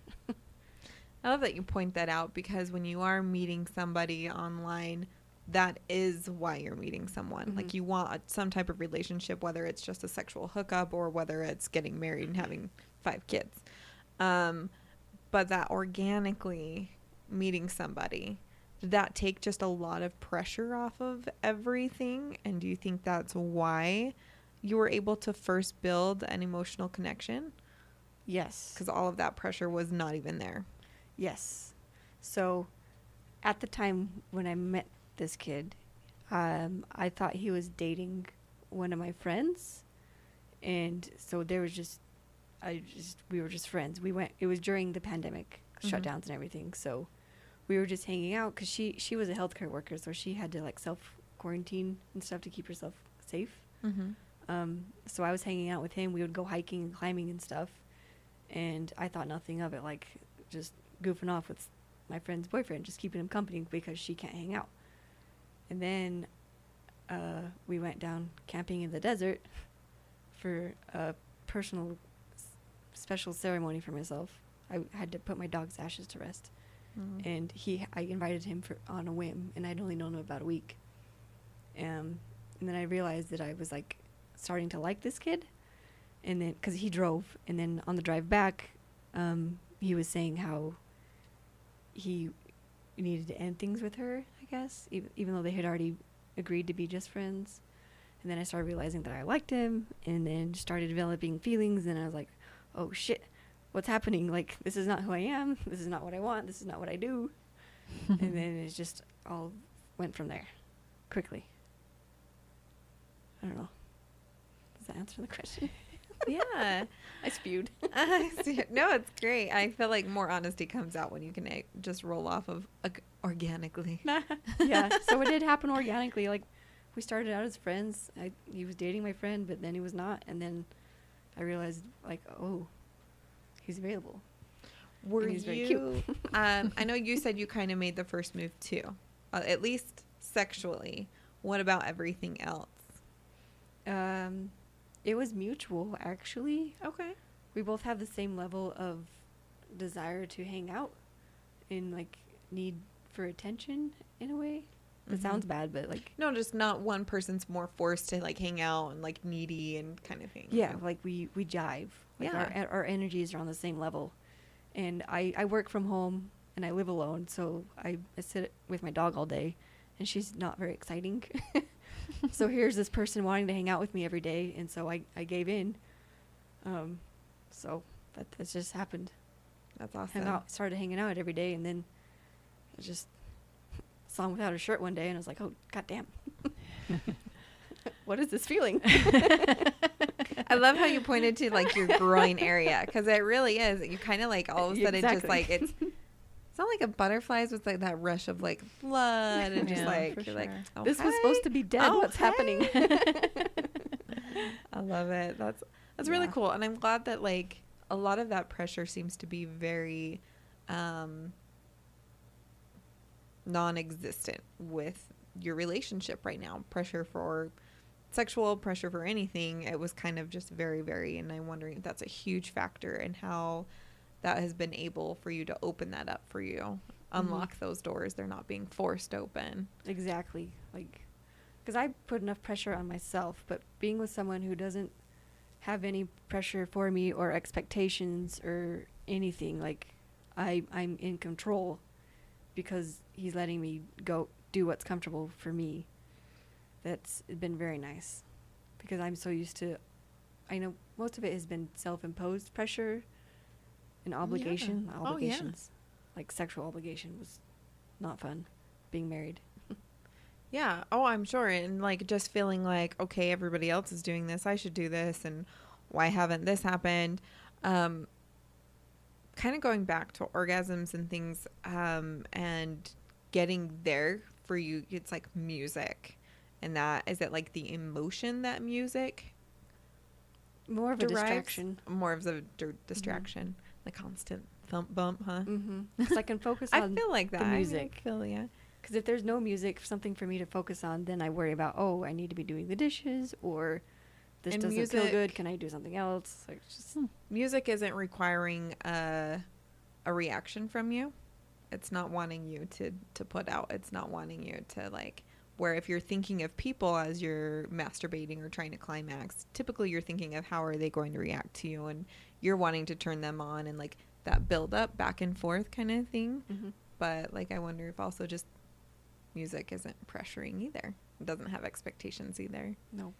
I love that you point that out because when you are meeting somebody online, that is why you're meeting someone. Like Mhm. you want a, some type of relationship, whether it's just a sexual hookup or whether it's getting married and having five kids. Um, but that organically meeting somebody, that take just a lot of pressure off of everything? And do you think that's why you were able to first build an emotional connection? Yes. Because all of that pressure was not even there. Yes. So, at the time when I met this kid, um, I thought he was dating one of my friends, and so there was just, I just we were just friends. We went. It was during the pandemic Mhm. shutdowns and everything, so we were just hanging out because she she was a healthcare worker, so she had to like self quarantine and stuff to keep herself safe. Mm-hmm. Um, so I was hanging out with him. We would go hiking and climbing and stuff. And I thought nothing of it, like just goofing off with my friend's boyfriend, just keeping him company because she can't hang out. And then uh, we went down camping in the desert for a personal s- special ceremony for myself. I had to put my dog's ashes to rest Mm-hmm. and he I invited him for on a whim, and I'd only known him about a week. Um, and then I realized that I was like starting to like this kid, and then because he drove, and then on the drive back, um, he was saying how he needed to end things with her, I guess, even, even though they had already agreed to be just friends. And then I started realizing that I liked him, and then started developing feelings, and I was like, oh shit, what's happening? Like, this is not who I am. This is not what I want. This is not what I do. and then it just all went from there quickly. I don't know. Does that answer the question? yeah. I spewed. See. no, it's great. I feel like more honesty comes out when you can eh, just roll off of org- organically. yeah. So it did happen organically. Like, we started out as friends. I, he was dating my friend, but then he was not. And then I realized, like, oh, he's available. Were he's very you? cute. um, I know you said you kind of made the first move too, uh, at least sexually. What about everything else? Um, it was mutual, actually. Okay. we both have the same level of desire to hang out and like need for attention in a way. That Mhm. sounds bad, but like No, just not one person's more forced to like hang out and like needy and kind of thing. yeah, like we we jive. Like Yeah. our our energies are on the same level. And I I work from home and I live alone, so I, I sit with my dog all day and she's not very exciting. so here's this person wanting to hang out with me every day and so I I gave in. Um so that that's just happened. That's awesome. awesome. out, started hanging out every day, and then I just saw him without a shirt one day, and I was like, "Oh, goddamn, what is this feeling?" I love how you pointed to like your groin area because it really is. You kind of like all of a sudden just like it's. It's not like a butterflies with like that rush of like blood and just Yeah, like you're like sure. oh, this was supposed to be dead. Oh, What's happening? I love it. That's that's really cool, and I'm glad that like a lot of that pressure seems to be very um, non-existent with your relationship right now. Pressure for sexual pressure for anything. It was kind of just very, very, and I'm wondering if that's a huge factor in how that has been able for you to open that up for you, mm-hmm. unlock those doors. They're not being forced open. exactly, like because I put enough pressure on myself, but being with someone who doesn't have any pressure for me or expectations or anything, like I I'm in control because he's letting me go do what's comfortable for me. That's been very nice because I'm so used to. I know most of it has been self-imposed pressure and obligation. Oh, yeah. Obligations, like sexual obligation, was not fun. Being married. Yeah. Oh, I'm sure. And like just feeling like, okay, everybody else is doing this. I should do this. And why haven't this happened? Um, kind of going back to orgasms and things um, and getting there for you, it's like music. And that is it like the emotion that music More of a distraction. More of a d- distraction, the constant thump bump, huh? Mm-hmm. Because I can focus I feel like that. the I feel yeah. Because if there's no music, something for me to focus on, then I worry about, oh, I need to be doing the dishes, or this And doesn't feel good. Can I do something else? Like just music isn't requiring a a reaction from you. It's not wanting you to to put out. It's not wanting you to like where if you're thinking of people as you're masturbating or trying to climax, typically you're thinking of how are they going to react to you and you're wanting to turn them on and like that build up back and forth kind of thing. Mhm. But like I wonder if also just music isn't pressuring either. It doesn't have expectations either. no.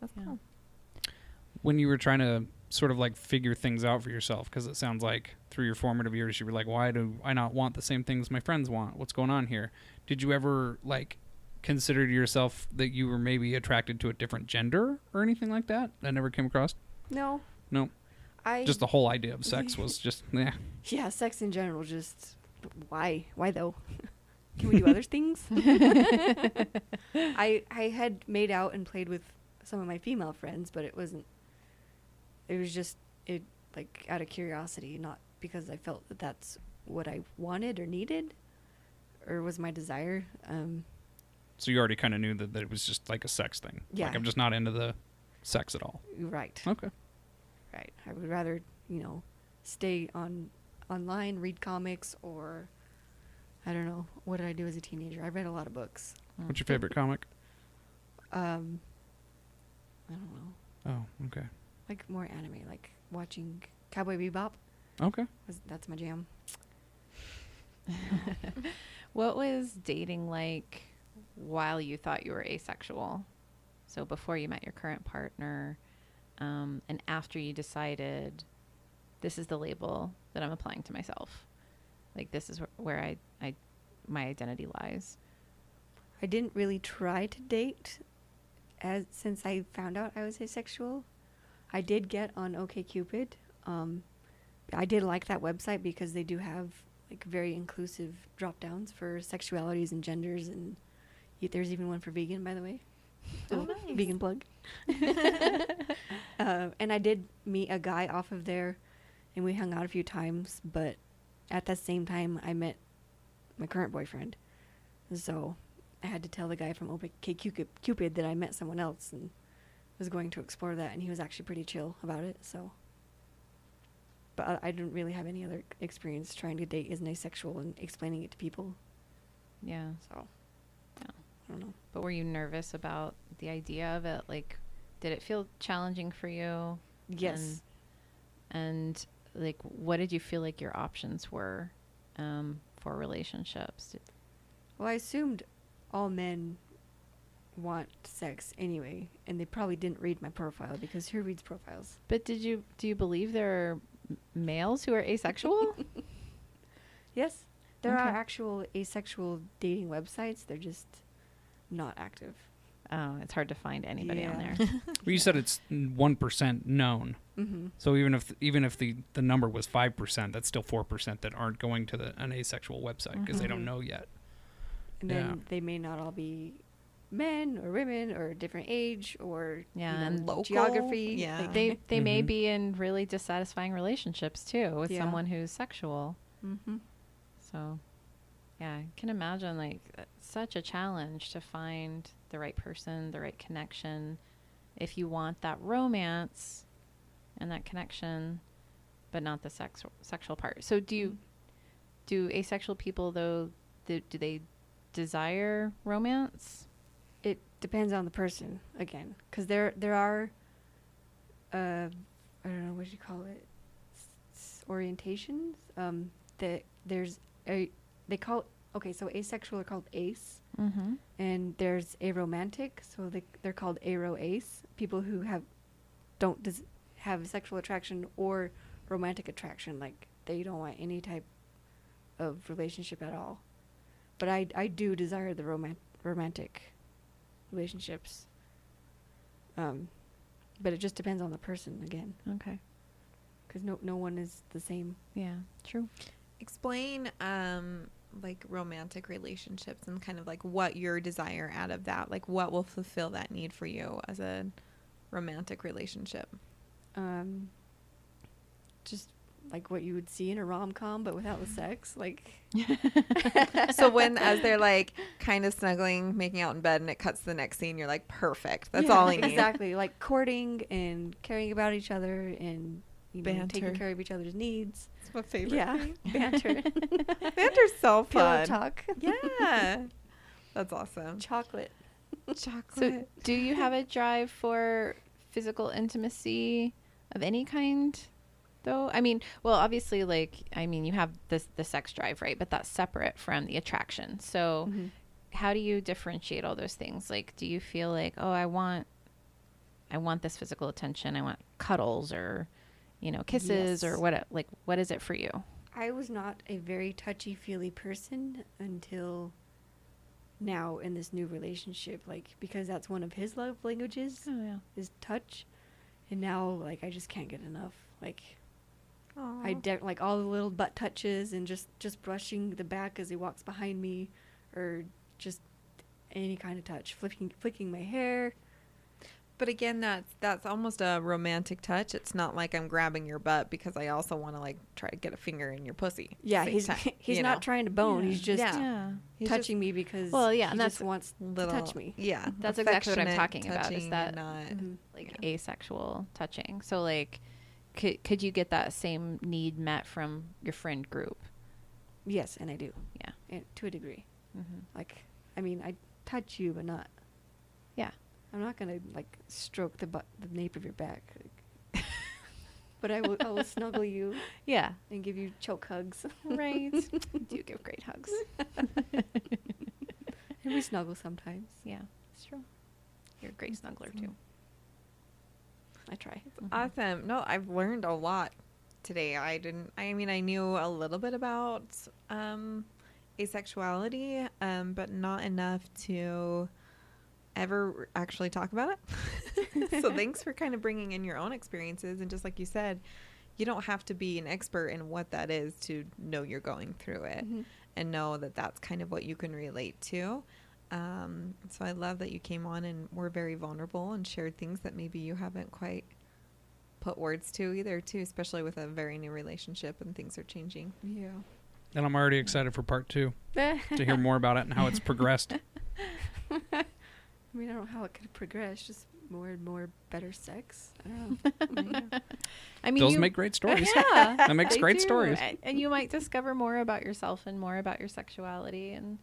That's Yeah. cool. when you were trying to sort of like figure things out for yourself because it sounds like through your formative years you were like why do i not want the same things my friends want what's going on here did you ever like consider to yourself that you were maybe attracted to a different gender or anything like that that never came across No. no I just the whole idea of sex was just yeah yeah, sex in general. Just why? Why though? Can we do other things? I I had made out and played with some of my female friends, but it wasn't. It was just it like out of curiosity, not because I felt that that's what I wanted or needed, or was my desire. Um, so you already kind of knew that, that it was just like a sex thing Yeah. like i'm just not into the sex at all right. okay Right. I would rather, you know, stay on online, read comics, or I don't know. What did I do as a teenager? I read a lot of books. what's your favorite comic Um, I don't know, oh okay like more anime, like watching Cowboy Bebop. okay Was that's my jam. What was dating like while you thought you were asexual? So before you met your current partner, um, and after you decided this is the label that I'm applying to myself, like this is wh- where I, I, my identity lies. I didn't really try to date as since I found out I was asexual. I did get on OkCupid. Um, I did like that website because they do have like very inclusive drop downs for sexualities and genders, and y- there's even one for vegan, by the way. Oh, Little nice. Vegan plug. uh, and I did meet a guy off of there, and we hung out a few times. But at that same time, I met my current boyfriend. So I had to tell the guy from OkCupid that I met someone else and was going to explore that, and he was actually pretty chill about it. So, but I, I didn't really have any other experience trying to date as an asexual and explaining it to people. Yeah. So, Yeah. I don't know. But were you nervous about the idea of it? Like, did it feel challenging for you? Yes. And, and like, what did you feel like your options were um, for relationships? Well, I assumed all men want sex anyway, and they probably didn't read my profile because who reads profiles? But did you do you believe there are m- males who are asexual? Yes, there are actual asexual dating websites. They're just not active. oh, it's hard to find anybody on there. well you said it's 1% known Mm-hmm. So even if even if the, the number was five percent, that's still four percent that aren't going to the an asexual website because they don't Mhm. know yet. And Yeah. then they may not all be men or women or different age or Yeah, you know, and Local, geography. yeah. like- they they may Mhm. be in really dissatisfying relationships too with Yeah. someone who's sexual. Mm-hmm. So, yeah, I can imagine like uh, such a challenge to find the right person, the right connection. If you want that romance and that connection, but not the sex sexual part. So, do you do asexual people though? Do, do they desire romance? Depends on the person again, because there there are, uh, I don't know what you call it, s- orientations. Um, that there's a they call okay, so asexual are called ace, Mm-hmm. and there's aromantic, so they they're called aro ace. People who have don't des- have sexual attraction or romantic attraction, like they don't want any type of relationship at all. But I I do desire the roman- romantic relationships. Um, but it just depends on the person again, Okay. because no no one is the same. Yeah. True. Explain um like romantic relationships and kind of like what your desire out of that, like what will fulfill that need for you as a romantic relationship. Um, just like what you would see in a rom com, but without the sex, like. so when as they're like kind of snuggling, making out in bed, and it cuts to the next scene, you're like, perfect. That's Yeah, all I need. Exactly, like courting and caring about each other and you know, taking care of each other's needs. It's my favorite. Yeah, thing. banter, Banter's so pillow fun. talk, Yeah, that's awesome. chocolate. Chocolate. So, do you have a drive for physical intimacy of any kind? Though, I mean, well, obviously, like, I mean, you have this the sex drive, right? But that's separate from the attraction. So, Mm-hmm. how do you differentiate all those things? Like, do you feel like, oh, I want, I want this physical attention, I want cuddles, or, you know, kisses, or what? Like, what is it for you? I was not a very touchy feely person until now in this new relationship, like because that's one of his love languages Oh yeah. is touch, and now like I just can't get enough. Like I Aw. de- like all the little butt touches and just just brushing the back as he walks behind me, or just any kind of touch, flicking flicking my hair. But again, that's that's almost a romantic touch. It's not like I'm grabbing your butt because I also want to like try to get a finger in your pussy. Yeah, he's time, he's not know? tring to bone. He's just Yeah. Yeah. He's touching me because Well, yeah, he and just that's wants little to touch me. Yeah, That's exactly what I'm talking about, is that- and not Mhm. like asexual touching. So like could could you get that same need met from your friend group? Yes, and I do. Yeah. and to a degree. Mm-hmm. Like, I mean, I touch you, but not. Yeah. I'm not gonna like stroke the butt, the nape of your back. Like, but I will, I will snuggle you Yeah. and give you choke hugs, Right. you do give great hugs. and we snuggle sometimes. Yeah, it's true. You're a great snuggler too. I try. Awesome. No, I've learned a lot today. I didn't. I mean, I knew a little bit about um, asexuality, um, but not enough to ever actually talk about it. so thanks for kind of bringing in your own experiences and just like you said, you don't have to be an expert in what that is to know you're going through it Mhm. and know that that's kind of what you can relate to. Um, so I love that you came on and were very vulnerable and shared things that maybe you haven't quite put words to either too, especially with a very new relationship and things are changing. Yeah. And I'm already excited for part two to hear more about it and how it's progressed. I mean, I don't know how it could progress. Just more and more better sex. I don't know. I mean, Those you, make great stories. yeah, That makes they great do. stories. A- and you might discover more about yourself and more about your sexuality and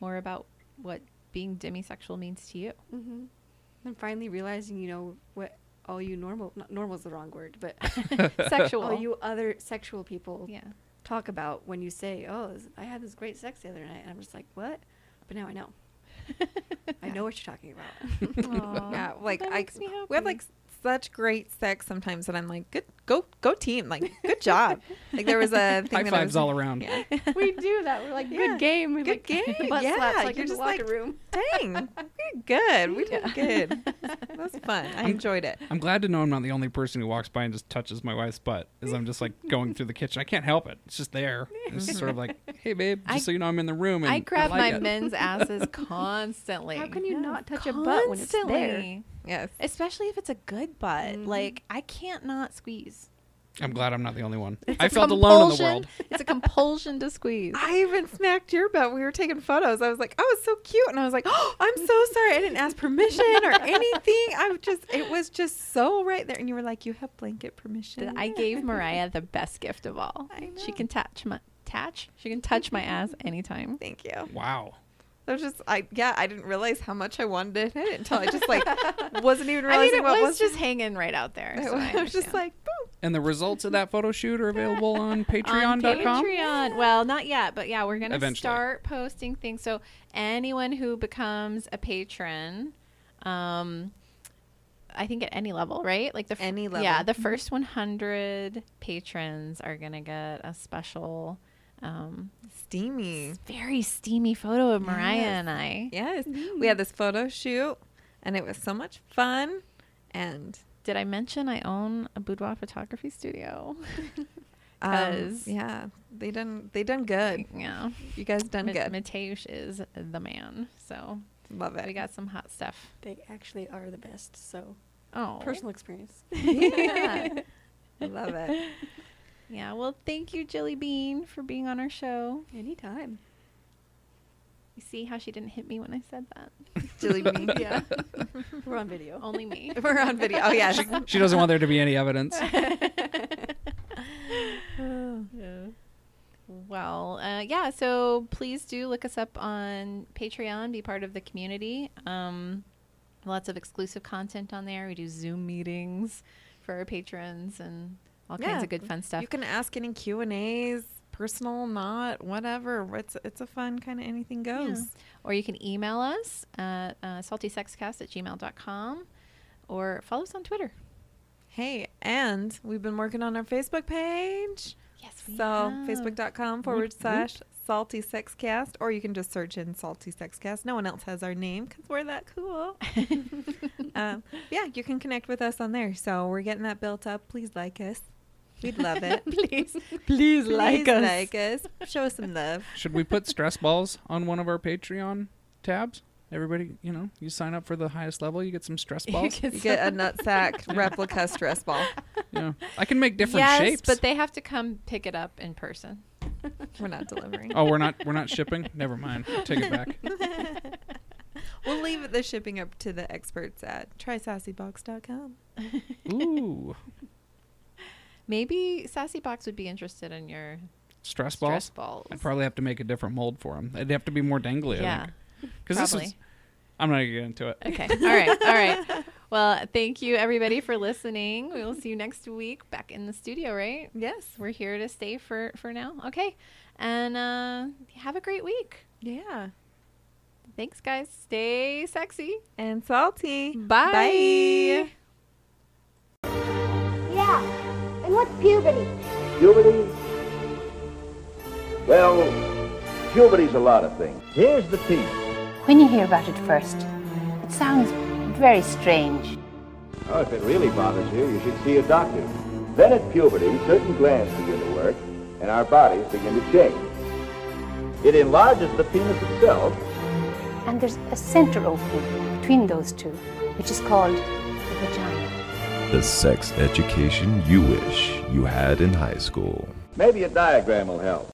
more about what being demisexual means to you. hmm And finally realizing, you know, what all you normal, not normal is the wrong word, but Sexual. all you other sexual people yeah. talk about when you say, "Oh, this- I had this great sex the other night," and I'm just like, "What?" But now I know. I know what you're talking about. Yeah, like that I, makes me we have like such great sex sometimes that I'm like, good, go, go team, like good job. like there was a thing High that fives was, all around. Yeah. we do that. We're like, Yeah. good game. We Good like, game. Butt Yeah, slaps, like you're in the just locker like- room. Dang, we did good. We did good. That was fun. I enjoyed it. I'm glad to know I'm not the only person who walks by and just touches my wife's butt as I'm just like going through the kitchen. I can't help it. It's just there. It's just sort of like, hey babe, just I- so you know I'm in the room. And I grab like my it. men's asses constantly. How can you not touch a butt when it's there? Constantly. Yes. Especially if it's a good butt. Mhm. Like I can't not squeeze. I'm glad I'm not the only one. It's I a felt alone in the world. It's a compulsion to squeeze. I even smacked your butt. We were taking photos. I was like, "Oh, it's so cute," and I was like, "Oh, I'm so sorry. I didn't ask permission or anything. I was just, it was just so right there." And you were like, "You have blanket permission." I gave Mariah the best gift of all. I She can touch my touch. She can touch my ass anytime. Thank you. Wow. I was just, I yeah, I didn't realize how much I wanted to hit it until I just like wasn't even I realizing mean, it what was, just hanging right out there. So I, I was just like, boom. And the results of that photo shoot are available on on patreon.com. Patreon. Well, not yet, but yeah, we're gonna Eventually. start posting things. So anyone who becomes a patron, um, I think at any level, right? Like the f- Any level. Yeah, the first 100 patrons are gonna get a special, um, Steamy. very steamy photo of Mariah Yes. and I. Yes. We had this photo shoot and it was so much fun. And Did I mention I own a boudoir photography studio? um, 'Cause- yeah, they done they done good. yeah, You guys done Ma- good. Mateusz is the man. So Love it. we got some hot stuff. They actually are the best. So Oh, personal experience. yeah. Love it. Yeah, well, thank you, Jilly Bean, for being on our show. Anytime. You see how she didn't hit me when I said that? Jilly bean. Yeah. We're on video. Only me. We're on video. Oh yes. She doesn't want there to be any evidence. Yeah. Well, uh, yeah, so please do look us up on Patreon, be part of the community. Um, lots of exclusive content on there. We do Zoom meetings for our patrons and all kinds of good fun stuff. You can ask any Q and A's, personal, not, whatever. It's it's a fun kind of anything Yeah. goes. Or you can email us at uh, saltysexcast at gmail.com or follow us on Twitter. Hey, and we've been working on our Facebook page. Yes, we so facebook.com forward slash salty sexcast, or you can just search in salty sexcast. No one else has our name because we're that cool. um, yeah, you can connect with us on there. So we're getting that built up. Please like us. We'd love it. Please. Please like us. like us. Show us some love. Should we put stress balls on one of our Patreon tabs? Everybody, you know, you sign up for the highest level, you get some stress balls. You get a nutsack replica stress ball. yeah. I can make different yes, shapes. but they have to come pick it up in person. We're not delivering. oh, we're not we're not shipping? Never mind. Take it back. We'll leave the shipping up to the experts at trysassybox.com. Ooh. Maybe Sassy Box would be interested in your Stress balls? stress balls. I'd probably have to make a different mold for them. They'd have to be more dangly, yeah. Because this Probably. is I'm not gonna get into it. Okay. All right. All right. Well, thank you everybody for listening. We will see you next week back in the studio, right? Yes. We're here to stay for for now. Okay. And uh have a great week. Yeah. Thanks guys. Stay sexy. And salty. Bye. Bye. Yeah. What's puberty? Puberty? Well, puberty's a lot of things. Here's the piece. When you hear about it first, it sounds very strange. Oh, if it really bothers you, you should see a doctor. Then at puberty, certain glands begin to work, and our bodies begin to change. It enlarges the penis itself, And there's a center opening between those two, which is called the vagina. The sex education you wish you had in high school. maybe a diagram will help.